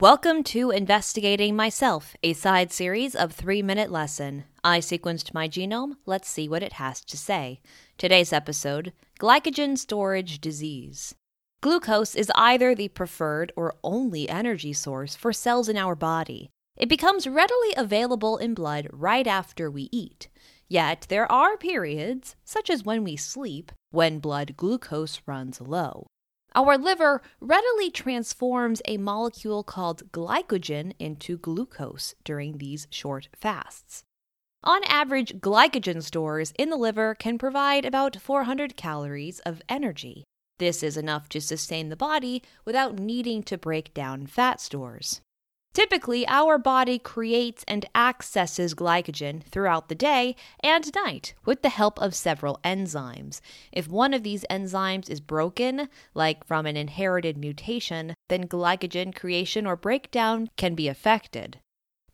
Welcome to Investigating Myself, a side series of three minute lesson. I sequenced my genome. Let's see what it has to say. Today's episode Glycogen Storage Disease. Glucose is either the preferred or only energy source for cells in our body. It becomes readily available in blood right after we eat. Yet there are periods, such as when we sleep, when blood glucose runs low. Our liver readily transforms a molecule called glycogen into glucose during these short fasts. On average, glycogen stores in the liver can provide about 400 calories of energy. This is enough to sustain the body without needing to break down fat stores. Typically, our body creates and accesses glycogen throughout the day and night with the help of several enzymes. If one of these enzymes is broken, like from an inherited mutation, then glycogen creation or breakdown can be affected.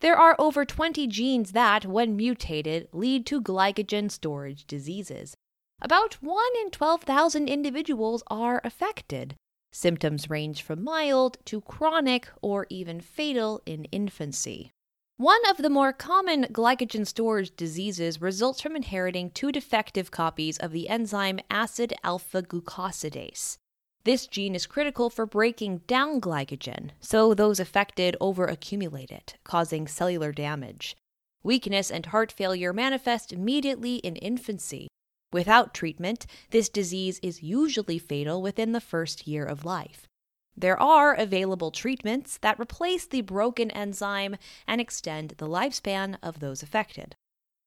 There are over 20 genes that, when mutated, lead to glycogen storage diseases. About 1 in 12,000 individuals are affected. Symptoms range from mild to chronic or even fatal in infancy. One of the more common glycogen storage diseases results from inheriting two defective copies of the enzyme acid alpha glucosidase. This gene is critical for breaking down glycogen, so those affected overaccumulate it, causing cellular damage. Weakness and heart failure manifest immediately in infancy, Without treatment, this disease is usually fatal within the first year of life. There are available treatments that replace the broken enzyme and extend the lifespan of those affected.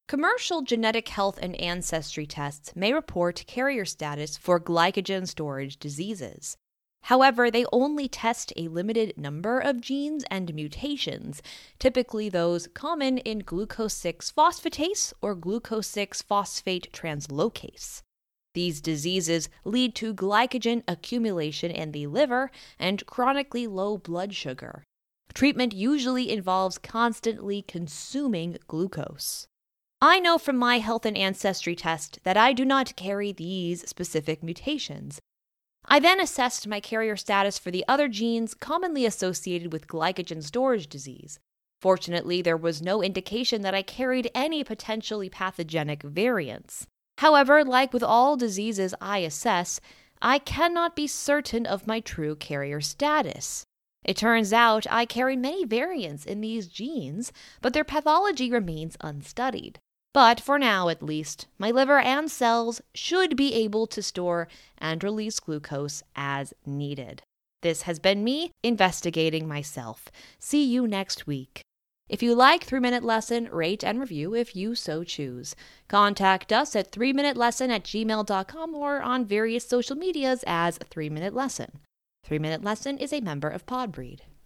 Commercial genetic health and ancestry tests may report carrier status for glycogen storage diseases. However, they only test a limited number of genes and mutations, typically those common in glucose 6 phosphatase or glucose 6 phosphate translocase. These diseases lead to glycogen accumulation in the liver and chronically low blood sugar. Treatment usually involves constantly consuming glucose. I know from my health and ancestry test that I do not carry these specific mutations, I then assessed my carrier status for the other genes commonly associated with glycogen storage disease. Fortunately, there was no indication that I carried any potentially pathogenic variants. However, like with all diseases I assess, I cannot be certain of my true carrier status. It turns out I carry many variants in these genes, but their pathology remains unstudied. But for now, at least, my liver and cells should be able to store and release glucose as needed. This has been me investigating myself. See you next week. If you like 3 Minute Lesson, rate and review if you so choose. Contact us at 3minutelesson at gmail.com or on various social medias as 3 Minute Lesson. 3 Minute Lesson is a member of Podbreed.